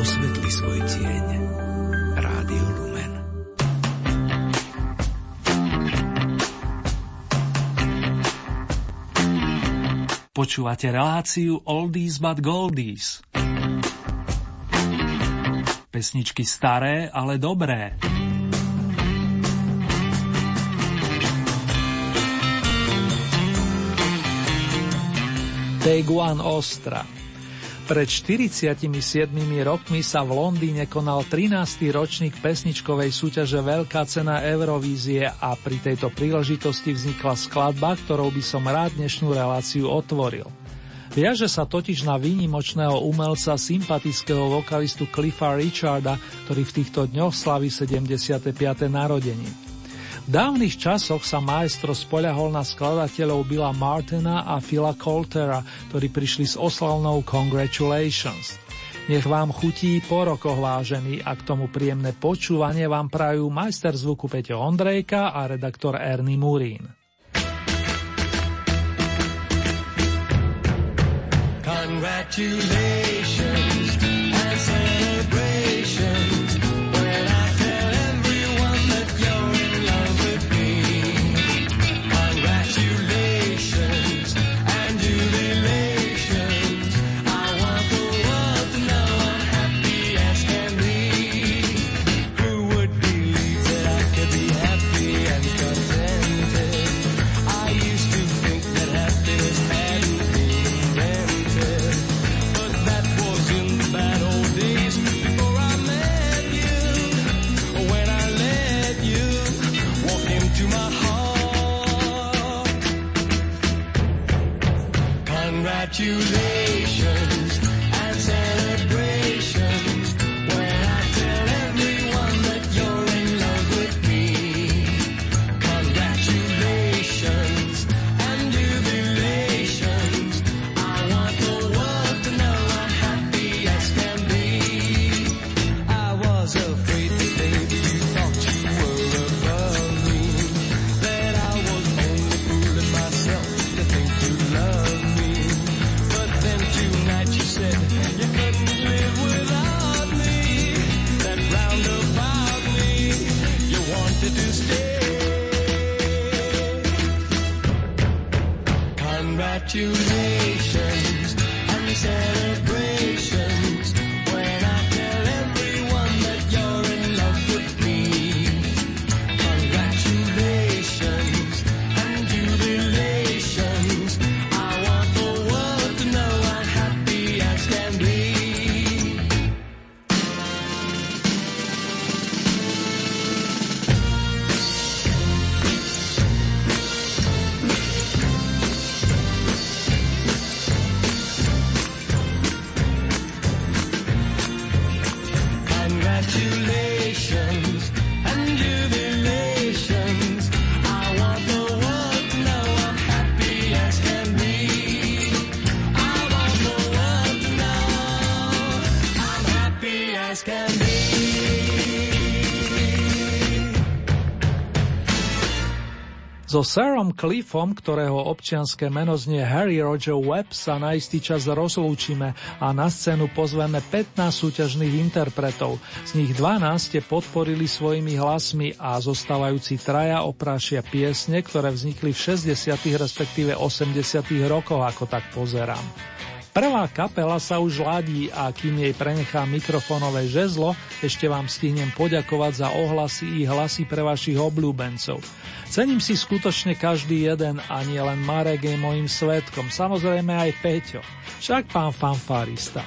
osvetli svoj tieň. Rádio Lumen. Počúvate reláciu Oldies but Goldies. Pesničky staré, ale dobré. Take One Ostra. Pred 47 rokmi sa v Londýne konal 13. ročník pesničkovej súťaže Veľká cena Eurovízie a pri tejto príležitosti vznikla skladba, ktorou by som rád dnešnú reláciu otvoril. Viaže sa totiž na výnimočného umelca sympatického vokalistu Cliffa Richarda, ktorý v týchto dňoch slaví 75. narodeniny. V dávnych časoch sa maestro spoľahol na skladateľov Billa Martina a Phila Coltera, ktorí prišli s oslavnou Congratulations. Nech vám chutí po rokoch vážený a k tomu príjemné počúvanie vám prajú majster zvuku Peťo Ondrejka a redaktor Ernie Murín. Congratulations So Sarom Cliffom, ktorého občianské meno znie Harry Roger Webb, sa na istý čas rozlúčime a na scénu pozveme 15 súťažných interpretov. Z nich 12 podporili svojimi hlasmi a zostávajúci traja oprášia piesne, ktoré vznikli v 60. respektíve 80. rokoch, ako tak pozerám. Prvá kapela sa už ladí a kým jej prenechá mikrofónové žezlo, ešte vám stihnem poďakovať za ohlasy i hlasy pre vašich obľúbencov. Cením si skutočne každý jeden a nie len Marek je mojim svetkom, samozrejme aj Peťo, však pán fanfarista.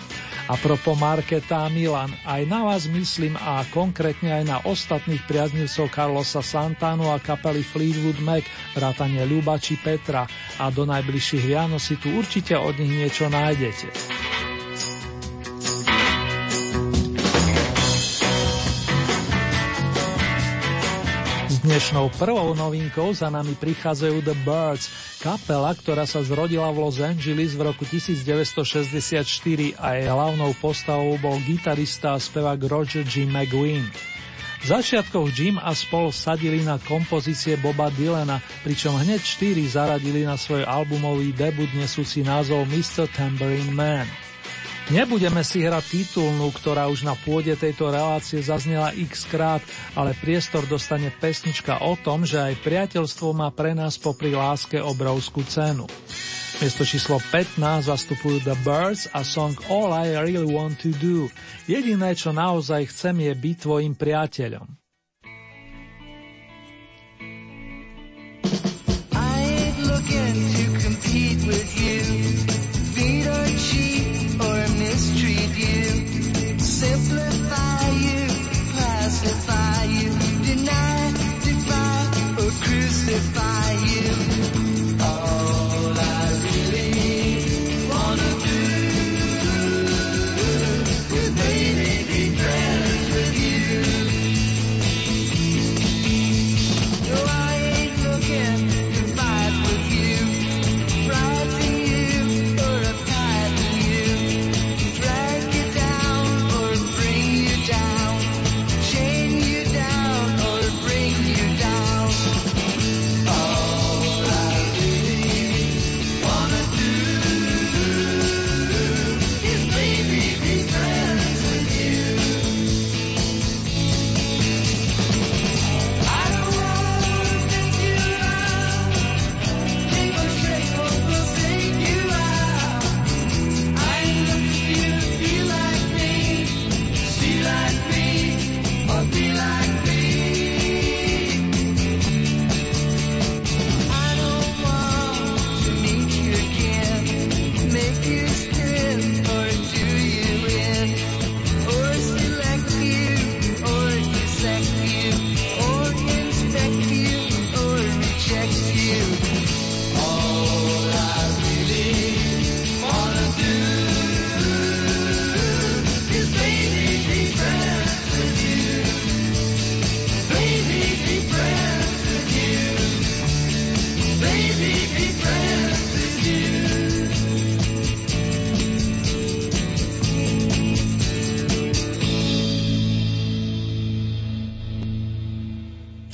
A propo Marketa a Milan, aj na vás myslím a konkrétne aj na ostatných priaznivcov Carlosa Santánu a kapely Fleetwood Mac, vrátane Ľuba či Petra a do najbližších Vianoc si tu určite od nich niečo nájdete. Dnešnou prvou novinkou za nami prichádzajú The Birds, kapela, ktorá sa zrodila v Los Angeles v roku 1964 a jej hlavnou postavou bol gitarista a spevák Roger G. McGuinn. V začiatkoch Jim a spol sadili na kompozície Boba Dylana, pričom hneď štyri zaradili na svoj albumový debut nesúci názov Mr. Tambourine Man. Nebudeme si hrať titulnú, ktorá už na pôde tejto relácie zaznela x krát, ale priestor dostane pesnička o tom, že aj priateľstvo má pre nás popri láske obrovskú cenu. Miesto číslo 15 zastupujú The Birds a song All I Really Want To Do. Jediné, čo naozaj chcem, je byť tvojim priateľom. with you. satisfied.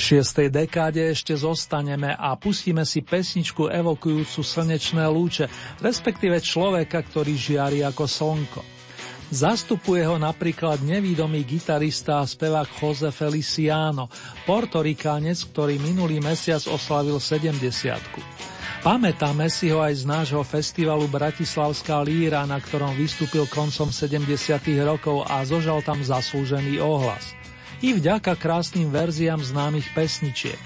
Šiestej dekáde ešte zostaneme a pustíme si pesničku evokujúcu slnečné lúče, respektíve človeka, ktorý žiari ako slnko. Zastupuje ho napríklad nevýdomý gitarista a spevák Jose Feliciano, portorikánec, ktorý minulý mesiac oslavil 70 Pamätáme si ho aj z nášho festivalu Bratislavská líra, na ktorom vystúpil koncom 70. rokov a zožal tam zaslúžený ohlas i vďaka krásnym verziám známych pesničiek.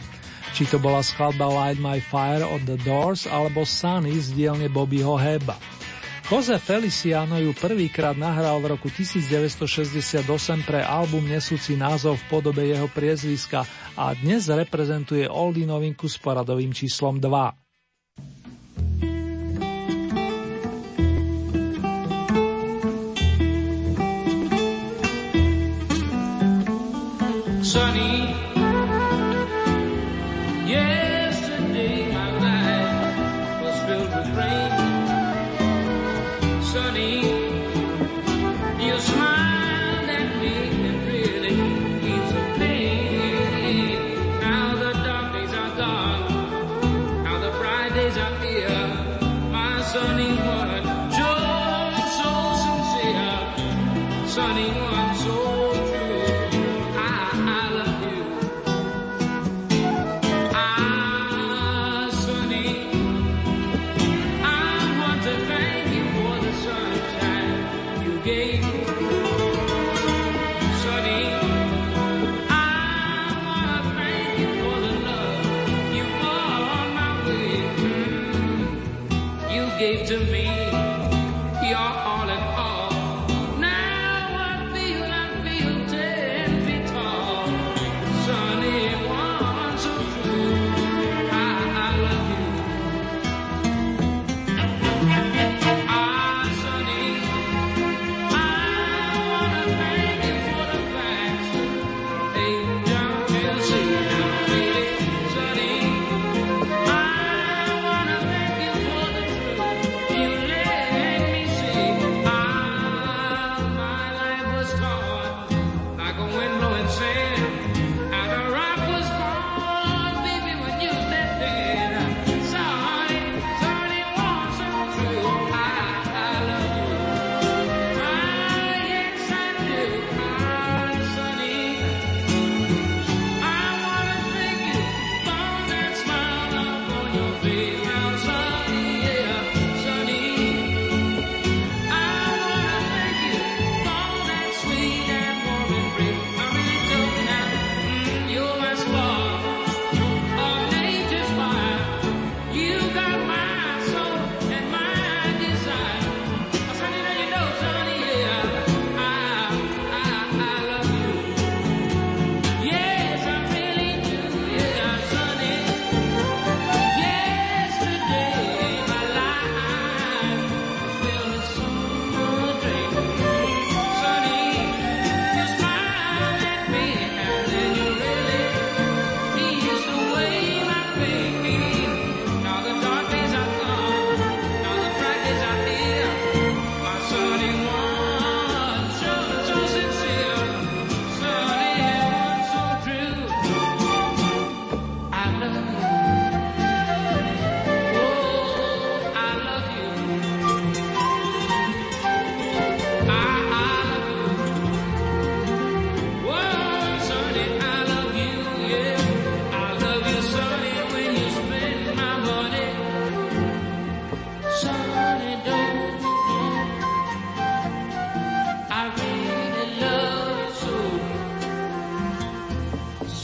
Či to bola skladba Light My Fire od The Doors alebo Sunny z dielne Bobbyho Heba. Jose Feliciano ju prvýkrát nahral v roku 1968 pre album nesúci názov v podobe jeho priezviska a dnes reprezentuje oldie novinku s poradovým číslom 2. sunny. Yesterday my life was filled with rain. Sunny.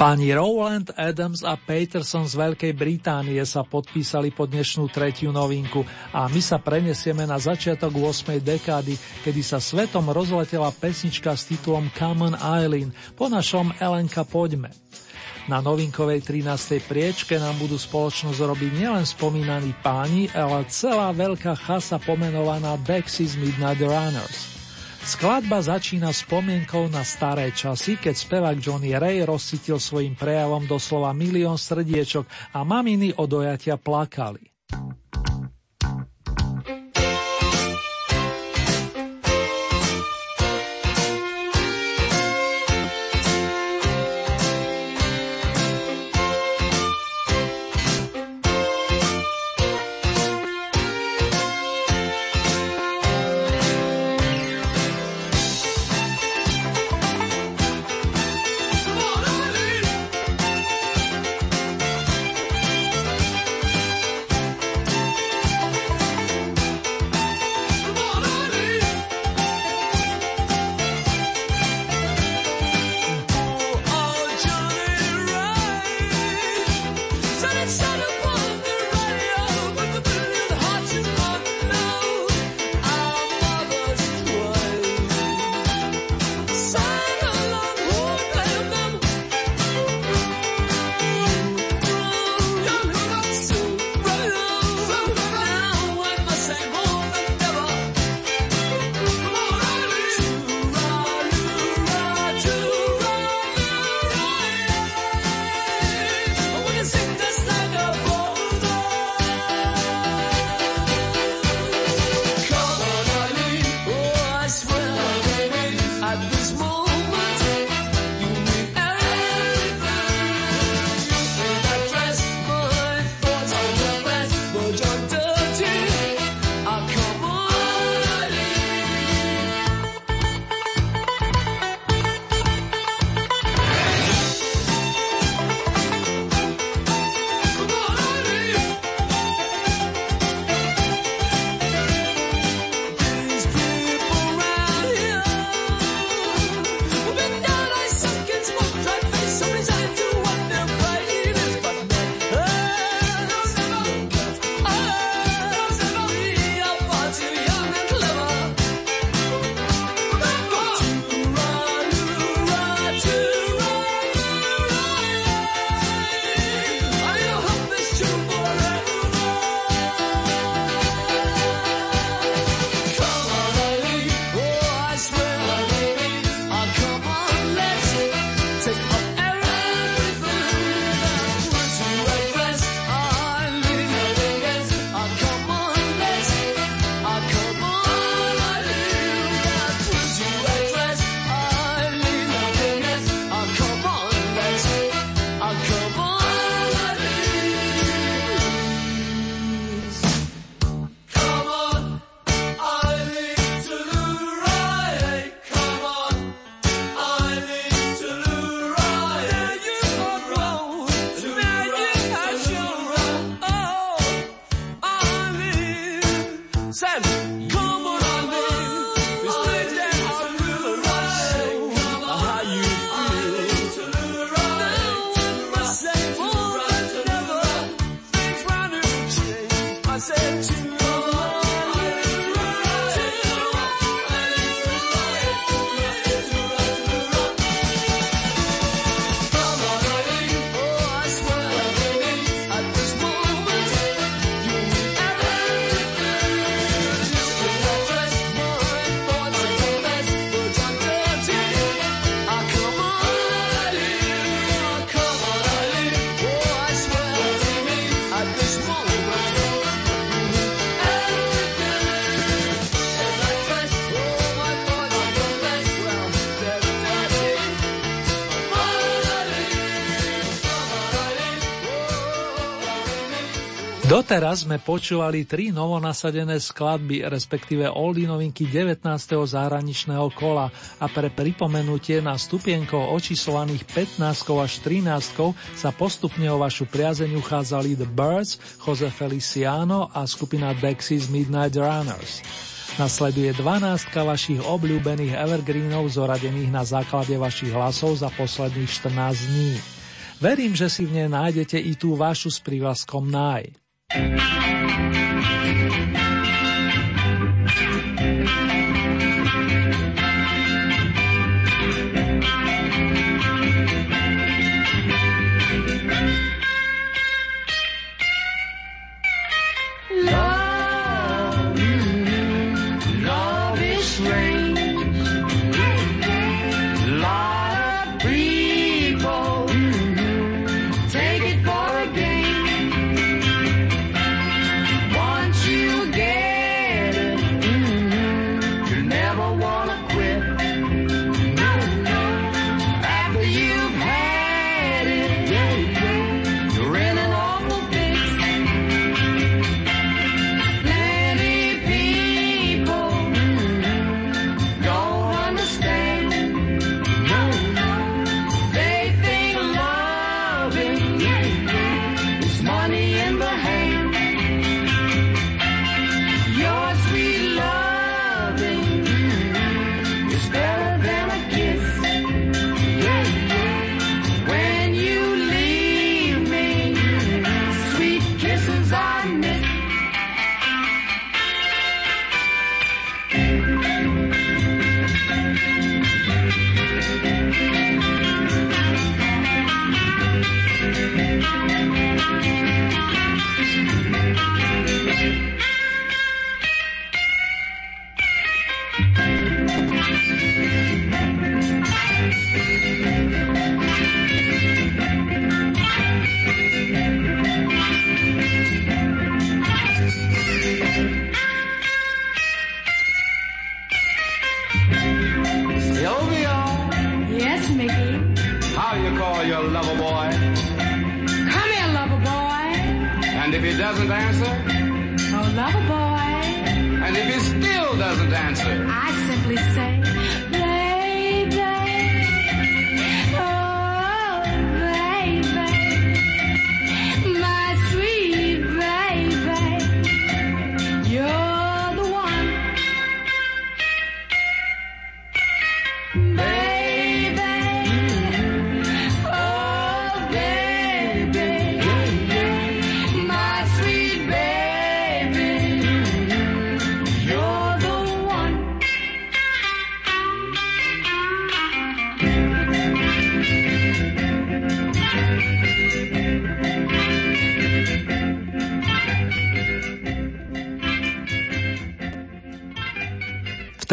Pani Rowland Adams a Peterson z Veľkej Británie sa podpísali pod dnešnú tretiu novinku a my sa prenesieme na začiatok 8. dekády, kedy sa svetom rozletela pesnička s titulom Common Island, po našom Elenka Poďme. Na novinkovej 13. priečke nám budú spoločnosť robiť nielen spomínaní páni, ale celá veľká chasa pomenovaná Dexys Midnight Runners. Skladba začína spomienkou na staré časy, keď spevák Johnny Ray rozcítil svojim prejavom doslova milión srdiečok a maminy od dojatia plakali. Doteraz sme počúvali tri novonasadené skladby, respektíve oldy novinky 19. zahraničného kola a pre pripomenutie na stupienkov očíslovaných 15 až 13 sa postupne o vašu priazeň uchádzali The Birds, Jose Feliciano a skupina Dexys Midnight Runners. Nasleduje 12 vašich obľúbených evergreenov zoradených na základe vašich hlasov za posledných 14 dní. Verím, že si v nej nájdete i tú vašu s prívlaskom Thank you.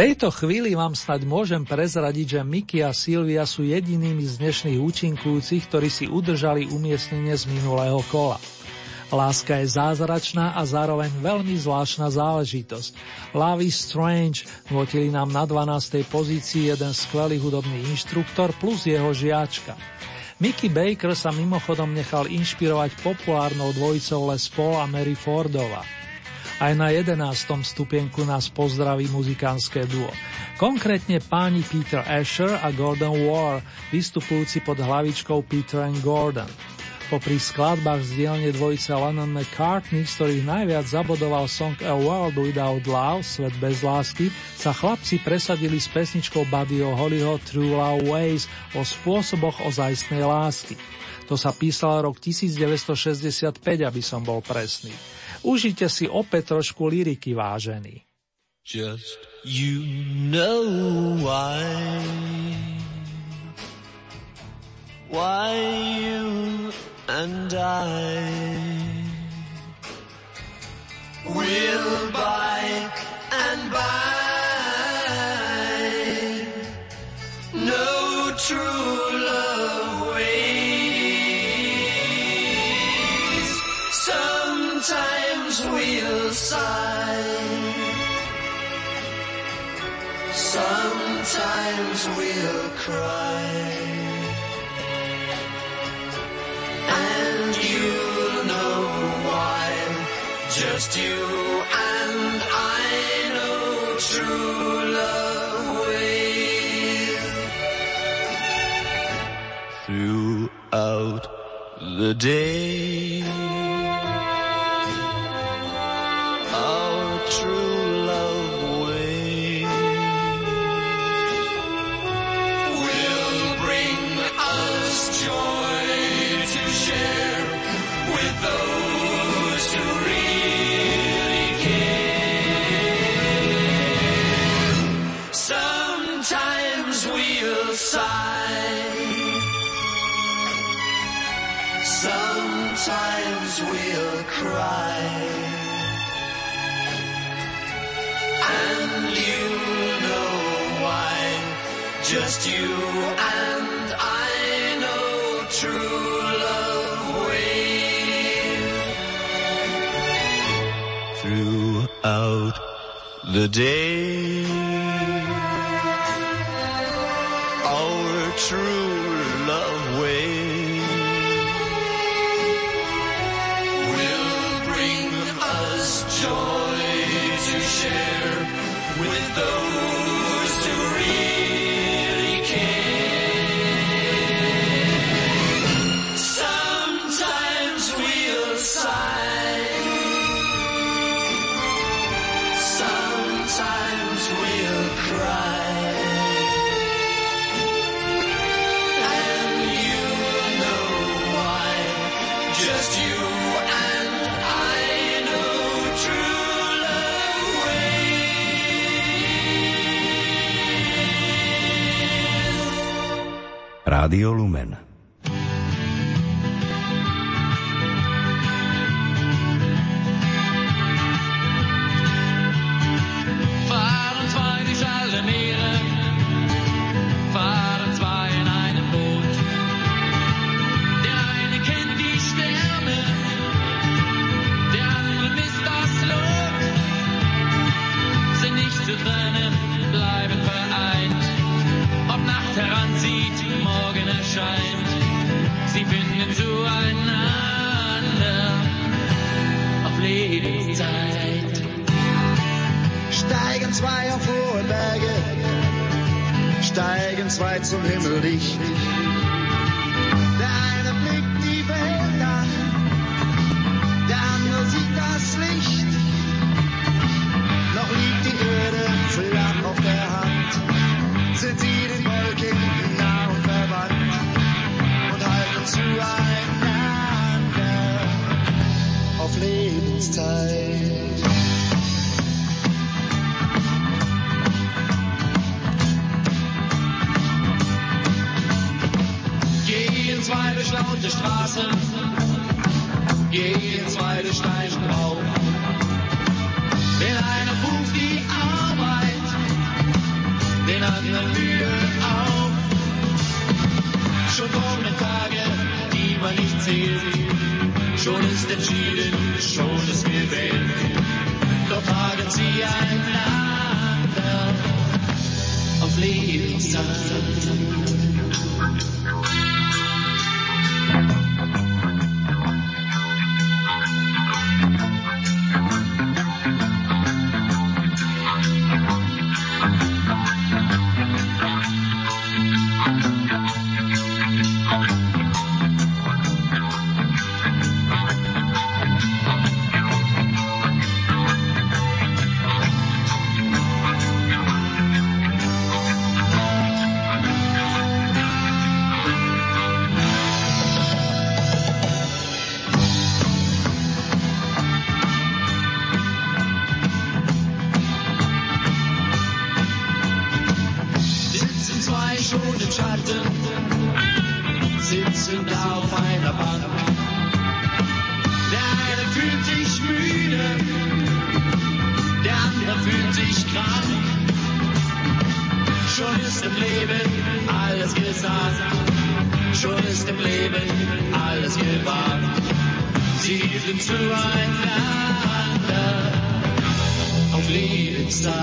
Tejto chvíli vám snad môžem prezradiť, že Miky a Silvia sú jedinými z dnešných účinkujúcich, ktorí si udržali umiestnenie z minulého kola. Láska je zázračná a zároveň veľmi zvláštna záležitosť. Love is Strange notili nám na 12. pozícii jeden skvelý hudobný inštruktor plus jeho žiačka. Mickey Baker sa mimochodom nechal inšpirovať populárnou dvojicou Les Paul a Mary Fordova. Aj na 11. stupienku nás pozdraví muzikánske duo. Konkrétne páni Peter Asher a Gordon War, vystupujúci pod hlavičkou Peter and Gordon. Popri skladbách z dielne dvojice Lennon McCartney, z ktorých najviac zabodoval song A World Without Love, Svet bez lásky, sa chlapci presadili s pesničkou Buddyho Hollyho True Love Ways o spôsoboch ozajstnej lásky. To sa písalo rok 1965, aby som bol presný. Užite si opäť trošku liriky vážený. Just you know why Why you and I Will by and by No true Sometimes we'll cry. And you'll know why. Just you and I know true love will. Throughout the day. Just you and I know true love waits. Throughout the day. Rádio Lumen. Schon im Schatten, sitzen da auf einer Bank. Der eine fühlt sich müde, der andere fühlt sich krank. Schon ist im Leben alles gesagt, schon ist im Leben alles gewagt. Sie sind zueinander auf Lebenszeit.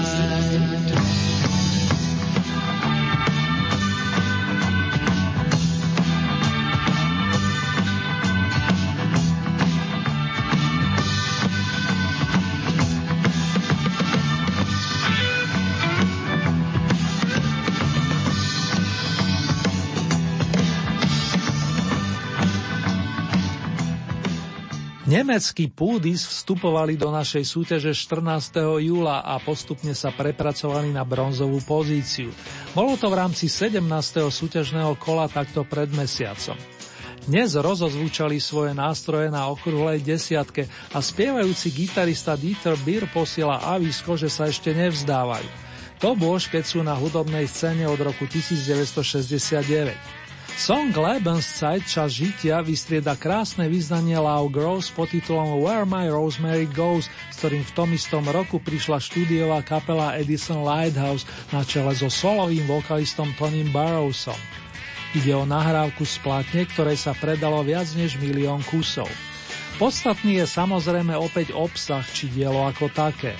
Nemeckí Púdis vstupovali do našej súťaže 14. júla a postupne sa prepracovali na bronzovú pozíciu. Bolo to v rámci 17. súťažného kola takto pred mesiacom. Dnes rozozvučali svoje nástroje na okrúhlej desiatke a spievajúci gitarista Dieter Beer posiela avisko, že sa ešte nevzdávajú. To bôž, keď sú na hudobnej scéne od roku 1969. Song Lebenszeit, čas žitia, vystrieda krásne význanie Love Grows pod titulom Where My Rosemary Goes, s ktorým v tom istom roku prišla štúdiová kapela Edison Lighthouse na čele so solovým vokalistom Tonym Barrowsom. Ide o nahrávku z platne, ktorej sa predalo viac než milión kusov. Podstatný je samozrejme opäť obsah či dielo ako také.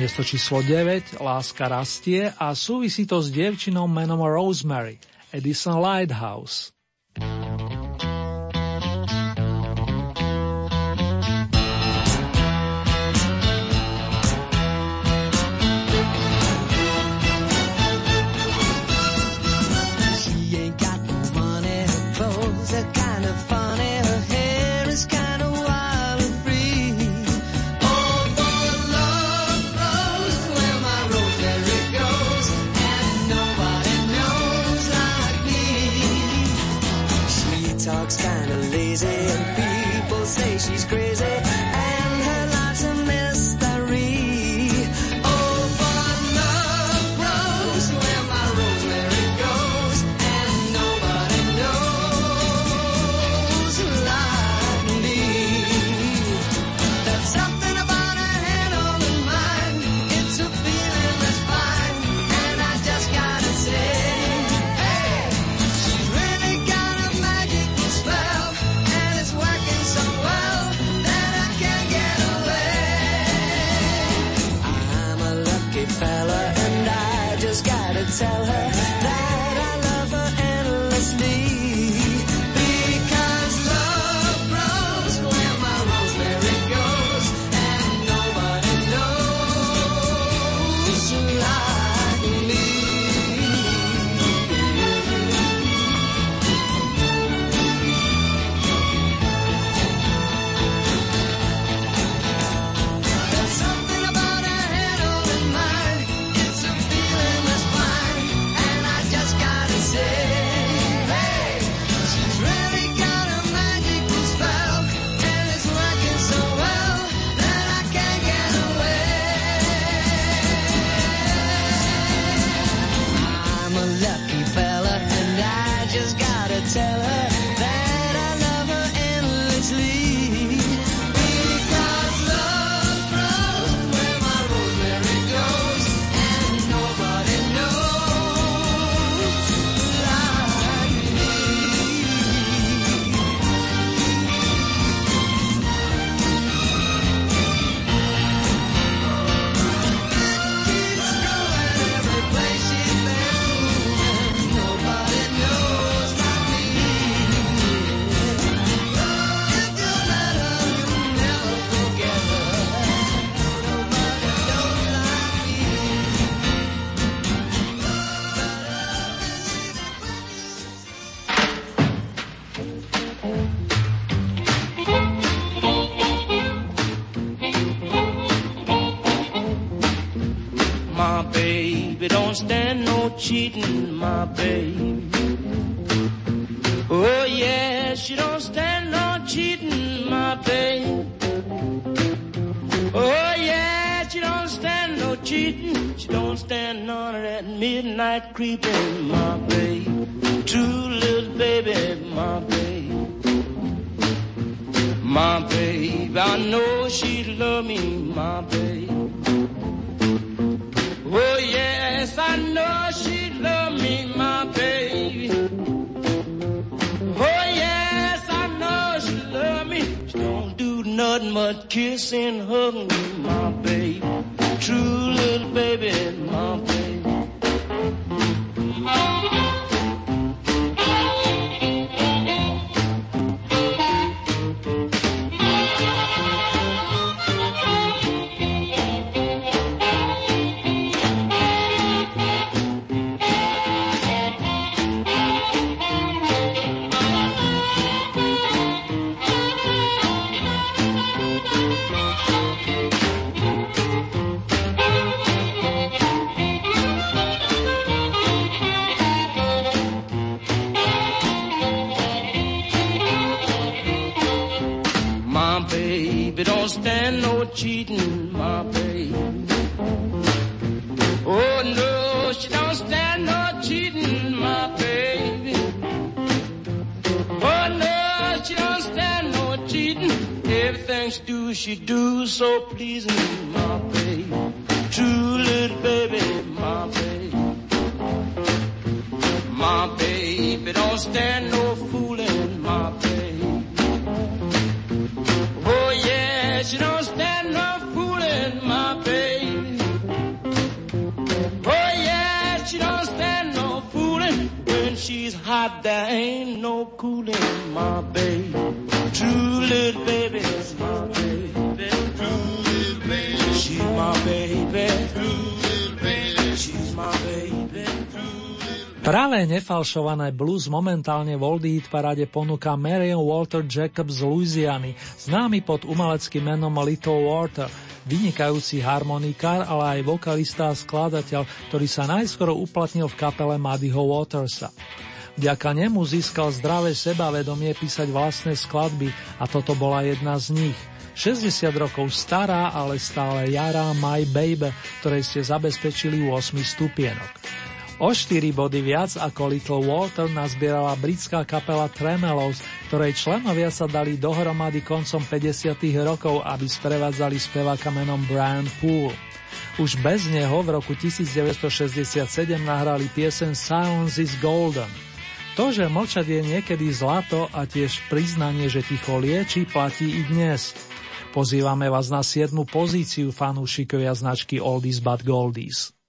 Miesto číslo 9, Láska rastie a súvisí to s dievčinou menom Rosemary – Edison Lighthouse. Cheating, my babe. Oh yeah, she don't stand no cheating, my babe. Oh yeah, she don't stand no cheating. She don't stand none of that midnight creeping, Práve nefalšované blues momentálne v Oldie Hit parade ponúka Marion Walter Jacobs z Louisiany, známy pod umeleckým menom Little Walter, vynikajúci harmonikár, ale aj vokalista a skladateľ, ktorý sa najskoro uplatnil v kapele Muddyho Watersa. Vďaka nemu získal zdravé sebavedomie písať vlastné skladby a toto bola jedna z nich. 60 rokov stará, ale stále jará My Baby, ktorej ste zabezpečili 8 stupienok. O 4 body viac ako Little Walter nazbierala britská kapela Tremelos, ktorej členovia sa dali dohromady koncom 50 rokov, aby sprevádzali speváka menom Brian Poole. Už bez neho v roku 1967 nahrali piesen Silence is Golden. To, že mlčať je niekedy zlato a tiež priznanie, že ticho lieči, platí i dnes. Pozývame vás na 7. pozíciu fanúšikovia značky Oldies but Goldies.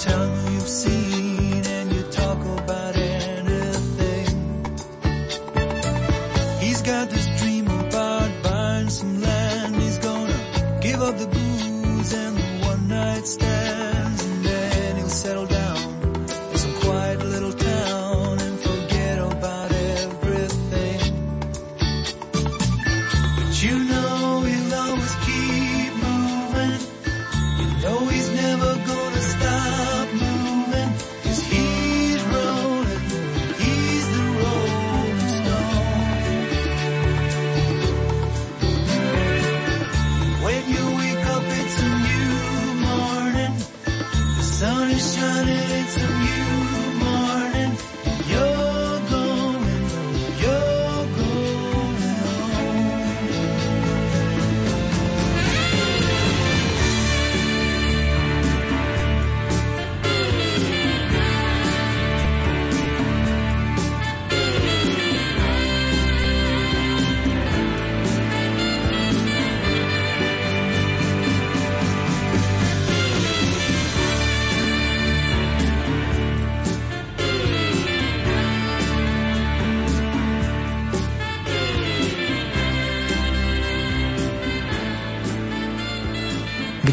Tell who you've seen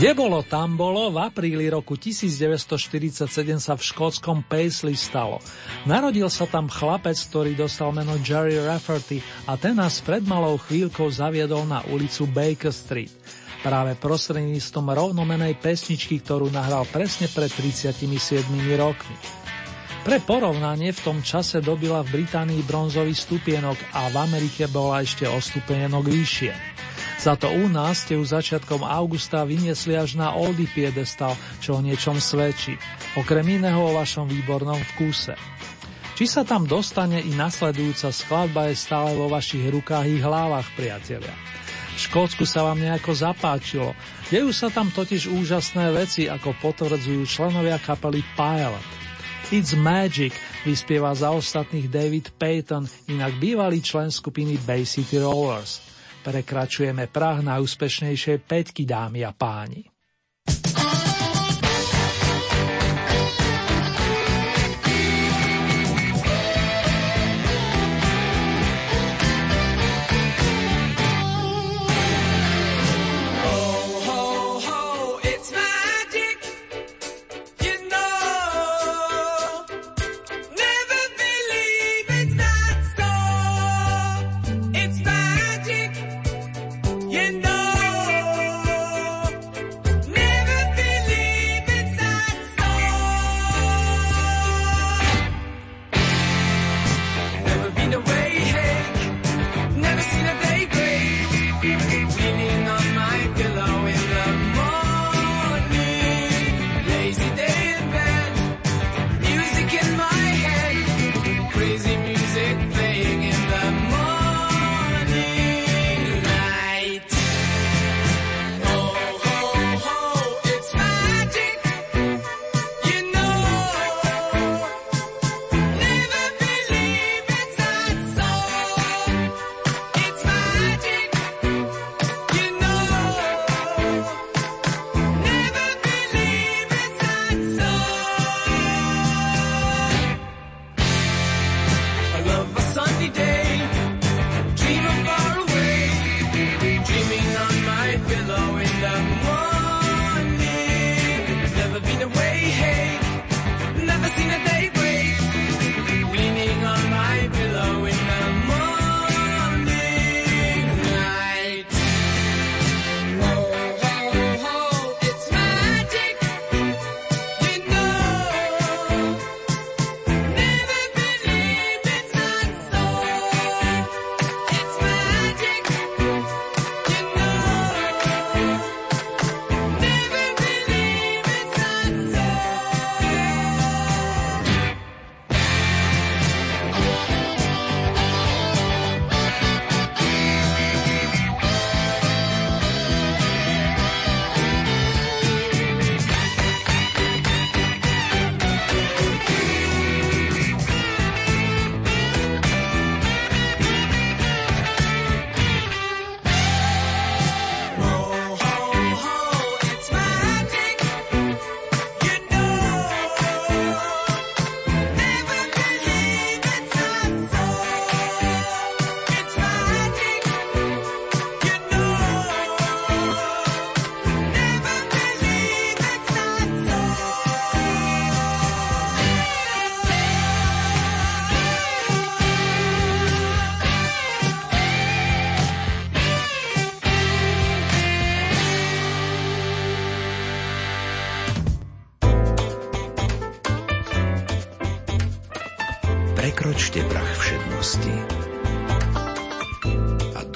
Kde bolo, tam bolo, v apríli roku 1947 sa v škótskom Paisley stalo. Narodil sa tam chlapec, ktorý dostal meno Jerry Rafferty a ten nás pred malou chvíľkou zaviedol na ulicu Baker Street. Práve prostredníctvom rovnomenej pesničky, ktorú nahral presne pred 37 rokmi. Pre porovnanie v tom čase dobila v Británii bronzový stupienok a v Amerike bola ešte o stupienok vyššie. Za to u nás ste už začiatkom augusta vyniesli až na Oldy piedestal, čo o niečom svedčí, okrem iného o vašom výbornom vkuse. Či sa tam dostane i nasledujúca skladba je stále vo vašich rukách i hlavách, priatelia. V Škótsku sa vám nejako zapáčilo. Dejú sa tam totiž úžasné veci, ako potvrdzujú členovia kapely Pilot. It's Magic vyspieva za ostatných David Payton, inak bývalý člen skupiny Bay City Rollers. Prekračujeme prah na úspešnejšej peťky, dámy a páni.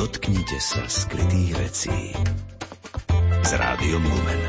Dotknite sa skrytých vecí s Rádiom Lumen.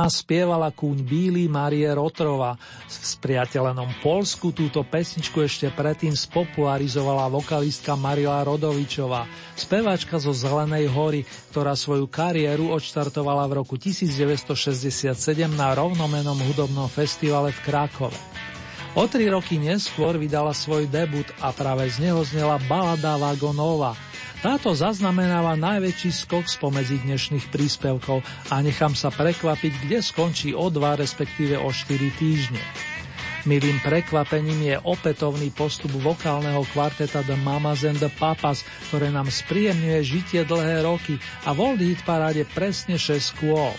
Nás spievala kúň Bíly Marie Rotrova. V spriateľenom Polsku túto pesničku ešte predtým spopularizovala vokalistka Marila Rodovičová, speváčka zo Zelenej hory, ktorá svoju kariéru odštartovala v roku 1967 na rovnomenom hudobnom festivale v Krakove. O tri roky neskôr vydala svoj debut a práve z neho znela balada Vagonova. Táto zaznamenáva najväčší skok spomedzi dnešných príspevkov a nechám sa prekvapiť, kde skončí o dva, respektíve o 4 týždne. Milým prekvapením je opätovný postup vokálneho kvarteta The Mamas and the Papas, ktoré nám spríjemňuje žitie dlhé roky a v Old Hit paráde presne 6 kôl.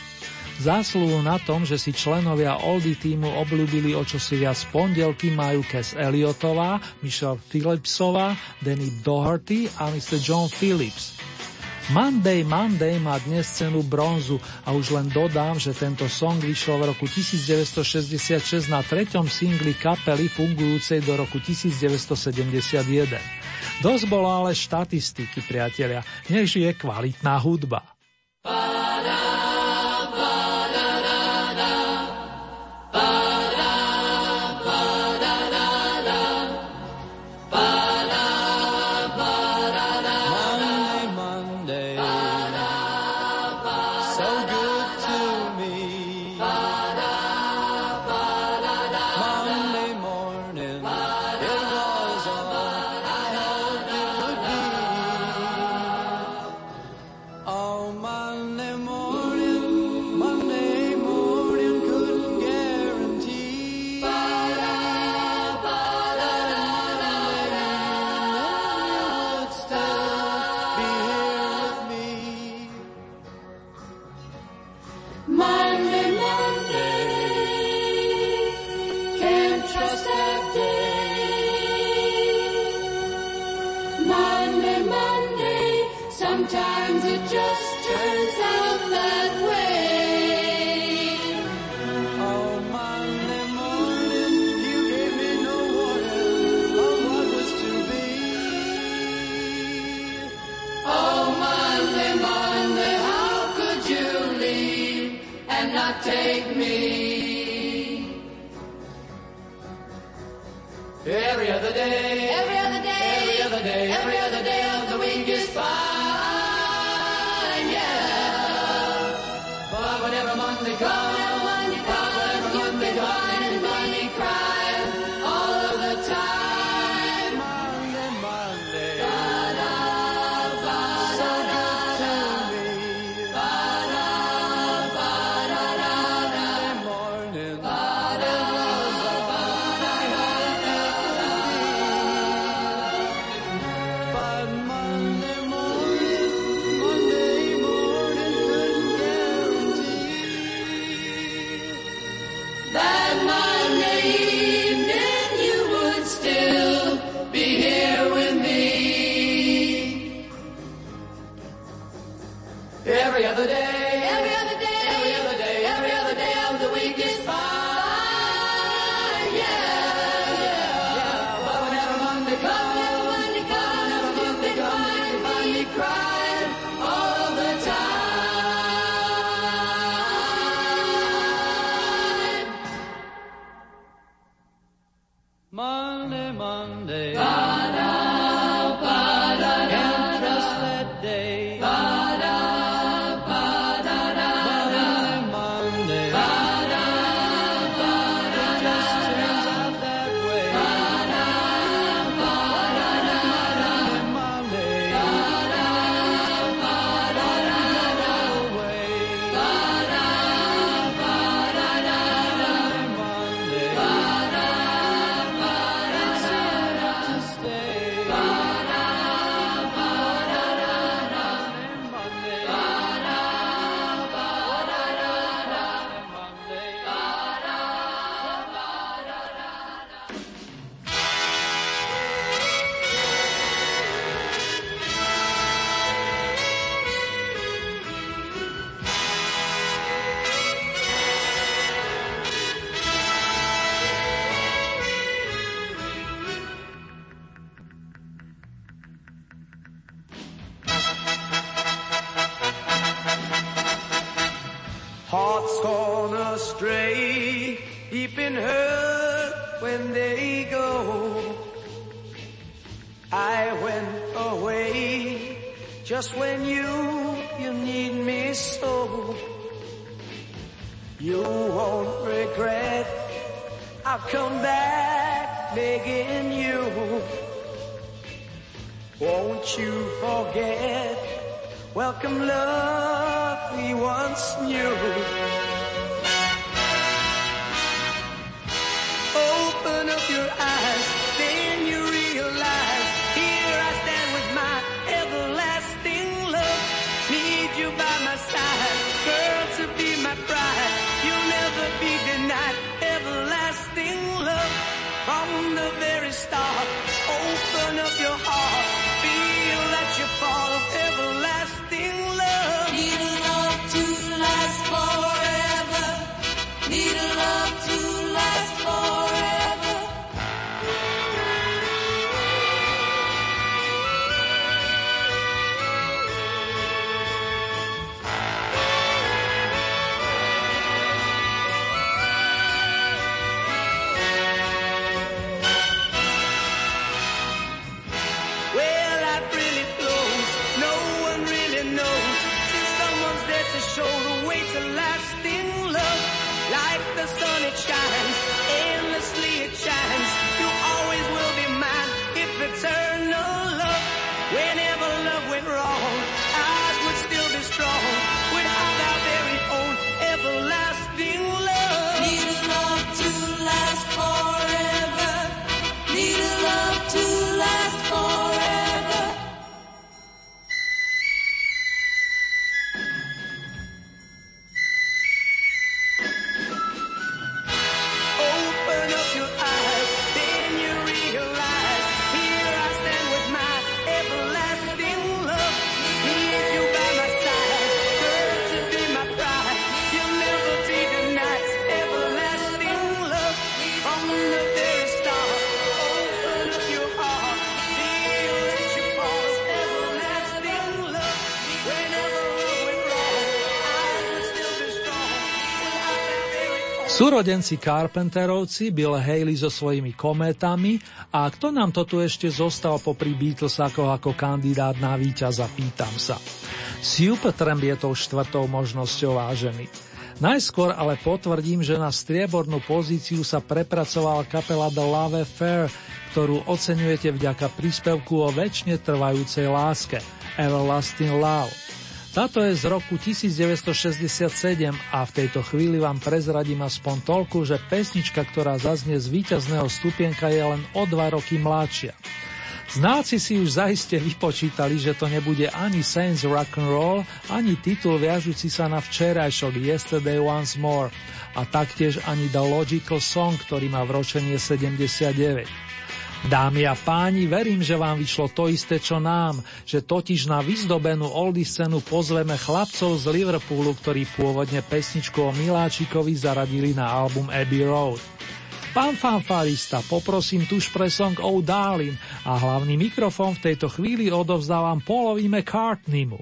Zásluhu na tom, že si členovia Oldy týmu obľúbili o čosi viac pondelky majú Cass Elliotová, Michelle Phillipsová, Danny Doherty a Mr. John Phillips. Monday Monday má dnes cenu bronzu a už len dodám, že tento song vyšiel v roku 1966 na treťom singli kapely fungujúcej do roku 1971. Dosť bolo ale štatistiky, priatelia, nech je kvalitná hudba. Ba-da, been hurt when they go. I went away just when you, you need me so. You won't regret I'll come back begging you. Won't you forget? Welcome love we once knew. your eyes. Súrodenci Carpenterovci, Bill Haley so svojimi kométami a kto nám to tu ešte zostal popri Beatlesakoch ako kandidát na víťaza, pýtam sa. Supertramp je tou štvrtou možnosťou vážený. Najskôr ale potvrdím, že na striebornú pozíciu sa prepracovala kapela The Love Affair, ktorú oceňujete vďaka príspevku o väčšine trvajúcej láske Everlasting Love. Táto je z roku 1967 a v tejto chvíli vám prezradím aspoň toľko, že pesnička, ktorá zaznie z víťazného stupienka je len o dva roky mladšia. Znáci si už zaiste vypočítali, že to nebude ani Saints Rock and Roll, ani titul viažúci sa na včerajšok Yesterday Once More a taktiež ani The Logical Song, ktorý má vročenie 79. Dámy a páni, verím, že vám vyšlo to isté, čo nám, že totiž na vyzdobenú oldy scénu pozveme chlapcov z Liverpoolu, ktorí pôvodne pesničku o Miláčikovi zaradili na album Abbey Road. Pán fanfarista, poprosím tuž pre song Oh Darling a hlavný mikrofón v tejto chvíli odovzdávam Paulovi McCartneymu.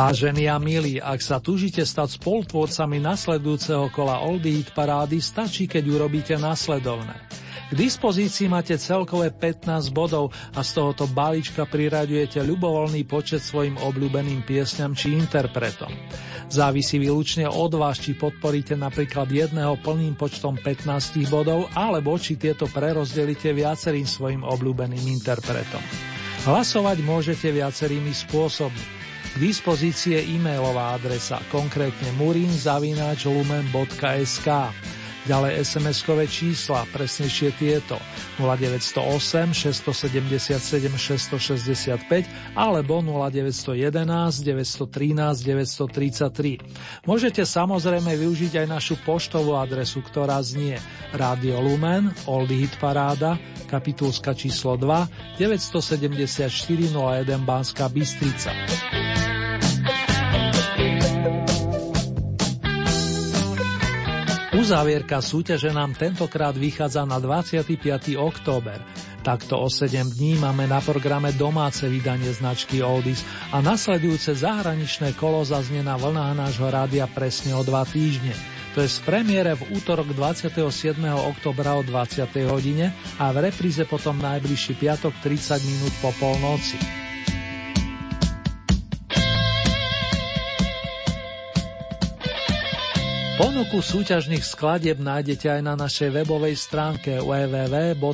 Vážení a milí, ak sa túžite stať spolutvorcami nasledujúceho kola Oldie Hit parády, stačí, keď urobíte nasledovné. K dispozícii máte celkové 15 bodov a z tohoto balíčka priraďujete ľubovoľný počet svojim obľúbeným piesňam či interpretom. Závisí výlučne od vás, či podporíte napríklad jedného plným počtom 15 bodov, alebo či tieto prerozdelíte viacerým svojim obľúbeným interpretom. Hlasovať môžete viacerými spôsobmi. K dispozícii je e-mailová adresa, konkrétne murinzavináčlumen.sk. Ďalej SMS-kové čísla, presnejšie tieto 0908 677 665 alebo 0911 913 933. Môžete samozrejme využiť aj našu poštovú adresu, ktorá znie Radio Lumen, Oldie Hit Paráda, kapitulska číslo 2, 974 01 Banská Bystrica. Uzávierka súťaže nám tentokrát vychádza na 25. október. Takto o 7 dní máme na programe domáce vydanie značky Oldies a nasledujúce zahraničné kolo zaznie na vlnách nášho rádia presne o 2 týždne. To je z premiére v útorok 27. oktobra o 20. hodine a v repríze potom najbližší piatok 30 minút po polnoci. Ponuku súťažných skladieb nájdete aj na našej webovej stránke www.lumen.sk.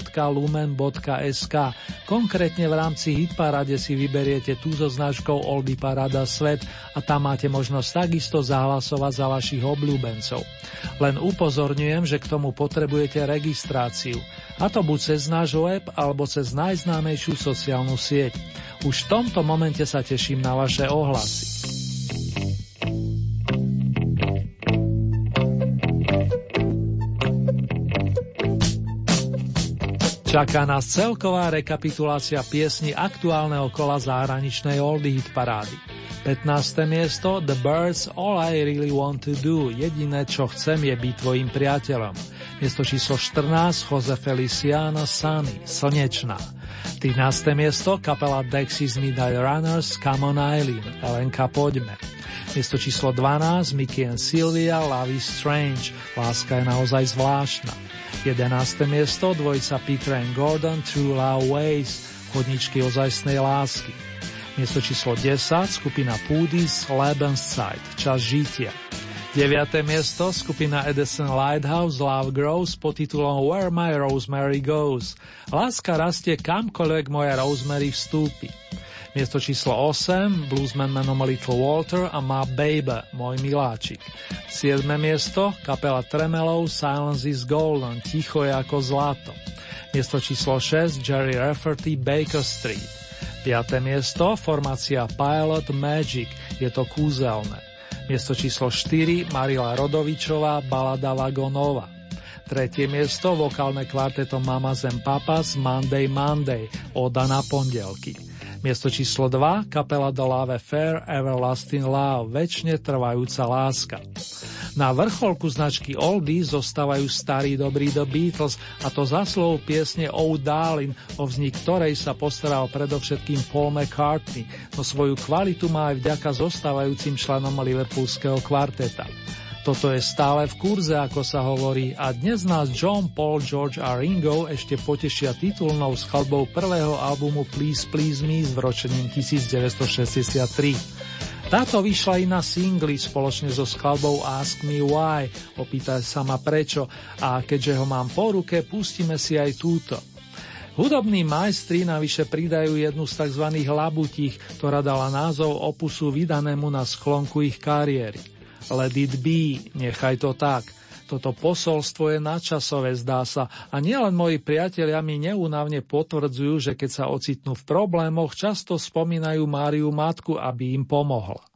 Konkrétne v rámci Hitparade si vyberiete tú so značkou Oldy Parada Svet a tam máte možnosť takisto zahlasovať za vašich obľúbencov. Len upozorňujem, že k tomu potrebujete registráciu. A to buď cez náš web alebo cez najznámejšiu sociálnu sieť. Už v tomto momente sa teším na vaše ohlasy. Čaká nás celková rekapitulácia piesni aktuálneho kola zahraničnej oldie hit parády. 15. miesto The Birds All I Really Want To Do Jediné, čo chcem, je byť tvojim priateľom. Miesto číslo 14 Jose Feliciano Sunny Slnečná. 13. miesto kapela Dexys Midnight Runners Come on Eileen Elenka poďme. Miesto číslo 12 Mickey and Sylvia Love is Strange Láska je naozaj zvláštna. 11. miesto dvojica Peter and Gordon True Love Ways chodničky ozajstnej lásky. Miesto číslo 10 skupina Pudis Lebenszeit Čas žitia. 9. miesto skupina Edison Lighthouse Love Grows pod titulom Where My Rosemary Goes. Láska rastie kamkoľvek moja Rosemary vstúpi. Miesto číslo 8, bluesman menom Little Walter a má Baby, môj miláčik. 7. miesto, kapela Tremelov, Silence is Golden, ticho je ako zlato. Miesto číslo 6, Jerry Rafferty, Baker Street. 5. miesto, formácia Pilot Magic, je to kúzelné. Miesto číslo 4, Marila Rodovičová, Balada Vagonova. Tretie miesto, vokálne kvarteto Mama Zem Papas, Monday Monday, Oda na pondelky. Miesto číslo 2, kapela The Love Fair Everlasting Love, väčšine trvajúca láska. Na vrcholku značky Oldie zostávajú starí dobrý The Beatles a to za slov piesne Oh Darling, o vznik ktorej sa postaral predovšetkým Paul McCartney, no svoju kvalitu má aj vďaka zostávajúcim členom Liverpoolského kvarteta. Toto je stále v kurze, ako sa hovorí, a dnes nás John, Paul, George a Ringo ešte potešia titulnou skladbou prvého albumu Please Please Me s vročením 1963. Táto vyšla i na singli spoločne so skladbou Ask Me Why, opýtaj sa ma prečo, a keďže ho mám po ruke, pustíme si aj túto. Hudobní majstri navyše pridajú jednu z tzv. labutích, ktorá dala názov opusu vydanému na sklonku ich kariéry. Let it be, nechaj to tak. Toto posolstvo je nadčasové, zdá sa, a nielen moji priatelia mi neúnavne potvrdzujú, že keď sa ocitnú v problémoch, často spomínajú Máriu matku, aby im pomohla.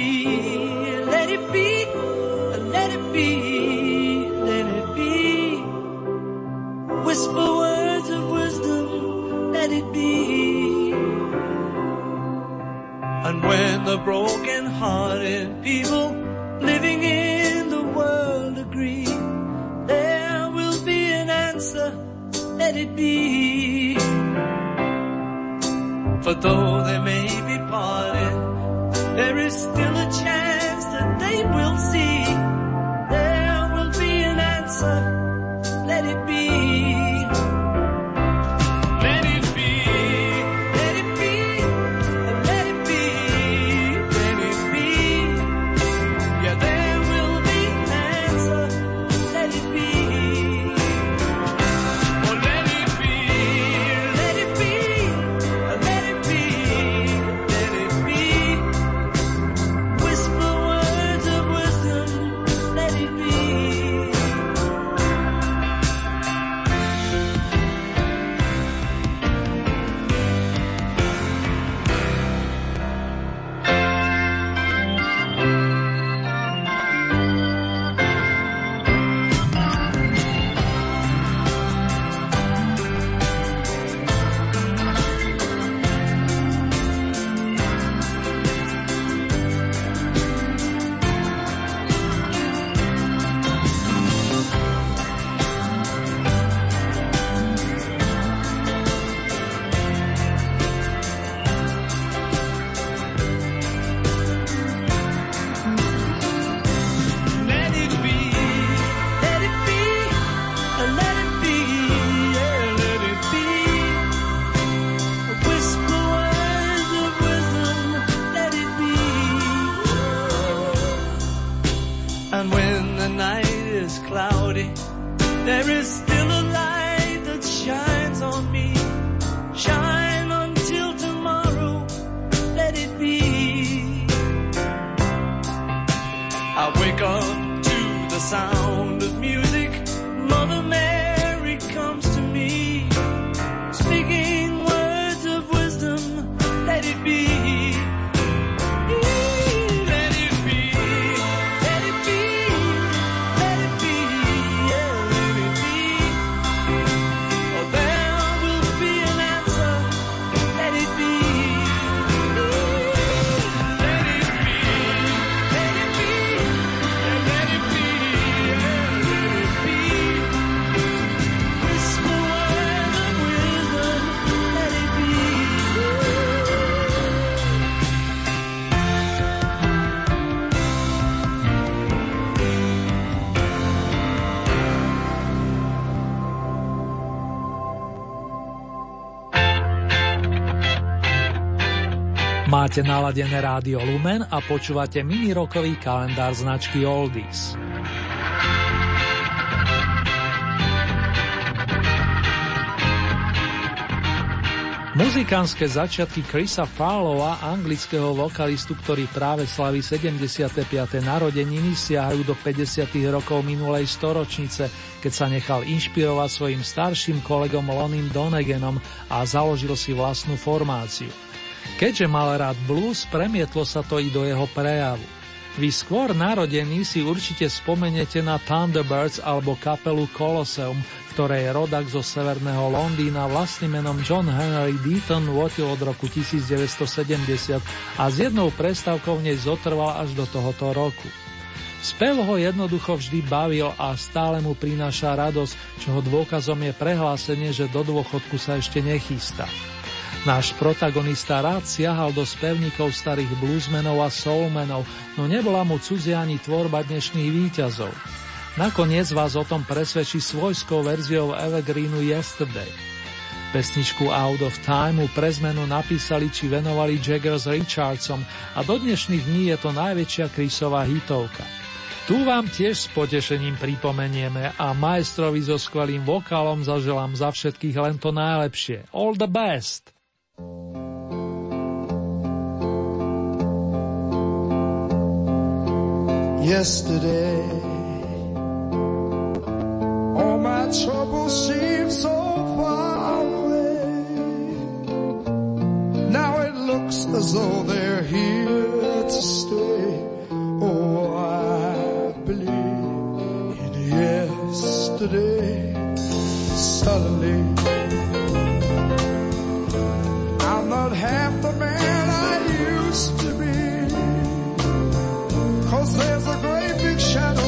broken-hearted people living in the world agree there will be an answer, let it be. For though they may Máte naladené rádio Lumen a počúvate mini-rokový kalendár značky Oldies. Muzikánske začiatky Chrisa Farlowa, anglického vokalistu, ktorý práve slaví 75. narodeniny, siahajú do 50. rokov minulej storočnice, keď sa nechal inšpirovať svojim starším kolegom Lonim Donegenom a založil si vlastnú formáciu. Keďže mal rád blues, premietlo sa to i do jeho prejavu. Vy skôr narodení si určite spomeniete na Thunderbirds alebo kapelu Colosseum, ktorej rodak zo severného Londýna vlastným menom John Henry Deaton votil od roku 1970 a s jednou prestávkou nej zotrval až do tohoto roku. Spev ho jednoducho vždy bavil a stále mu prináša radosť, čoho dôkazom je prehlásenie, že do dôchodku sa ešte nechystá. Náš protagonista rád siahal do spevníkov starých bluesmenov a soulmenov, no nebola mu cudzia ani tvorba dnešných výťazov. Nakoniec vás o tom presvedčí svojskou verziou Evergreenu Yesterday. Pesničku Out of Time pre zmenu napísali či venovali Jagger s Richardsom a do dnešných dní je to najväčšia Chrisová hitovka. Tu vám tiež s potešením pripomenieme a majstrovi so skvelým vokálom zaželám za všetkých len to najlepšie. All the best! Yesterday All my troubles seem so far away. Now it looks as though they're here to stay. Oh, I believe in yesterday. Suddenly, there's a great big shadow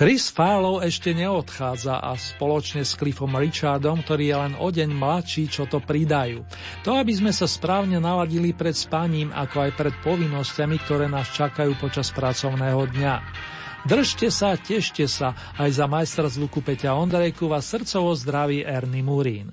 Chris Farlow ešte neodchádza a spoločne s Cliffom Richardom, ktorý je len o deň mladší, čo to pridajú. To, aby sme sa správne naladili pred spaním, ako aj pred povinnosťami, ktoré nás čakajú počas pracovného dňa. Držte sa, tešte sa, aj za majstra zvuku Peťa Ondrejku vás srdcovo zdraví Ernie Murín.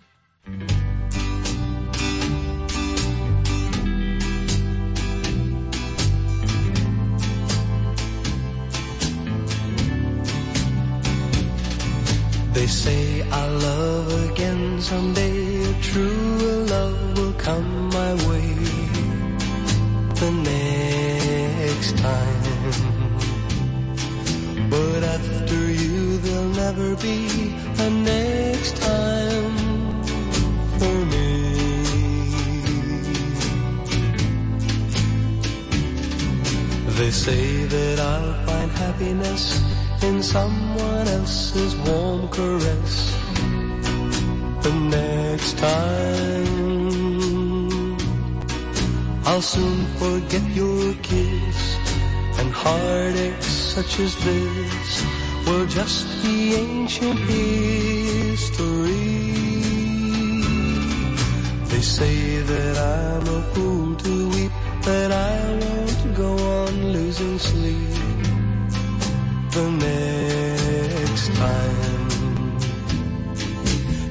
The next time. But after you, there'll never be a next time for me. They say that I'll find happiness in someone else's warm caress the next time. I'll soon forget your kiss. And heartaches such as this will just be ancient history. They say that I'm a fool to weep, that I won't go on losing sleep the next time.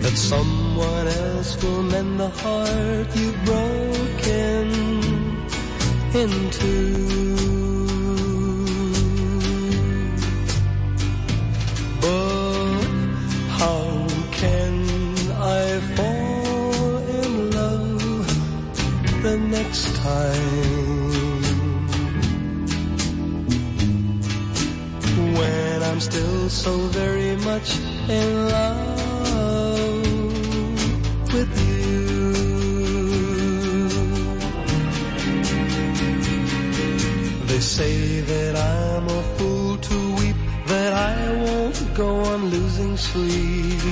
That someone else will mend the heart you've broken into. But how can I fall in love the next time? when I'm still so very much in love say that I'm a fool to weep, that I won't go on losing sleep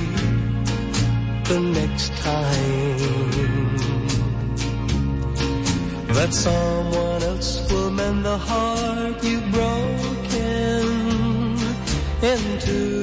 the next time. That someone else will mend the heart you've broken into.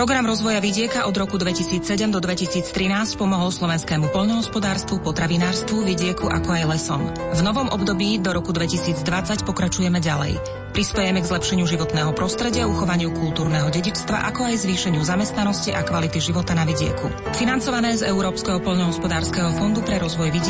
Program rozvoja vidieka od roku 2007 do 2013 pomohol slovenskému poľnohospodárstvu, potravinárstvu, vidieku ako aj lesom. V novom období do roku 2020 pokračujeme ďalej. Prispejeme k zlepšeniu životného prostredia, uchovaniu kultúrneho dedičstva, ako aj zvýšeniu zamestnanosti a kvality života na vidieku. Financované z Európskeho poľnohospodárskeho fondu pre rozvoj vidieku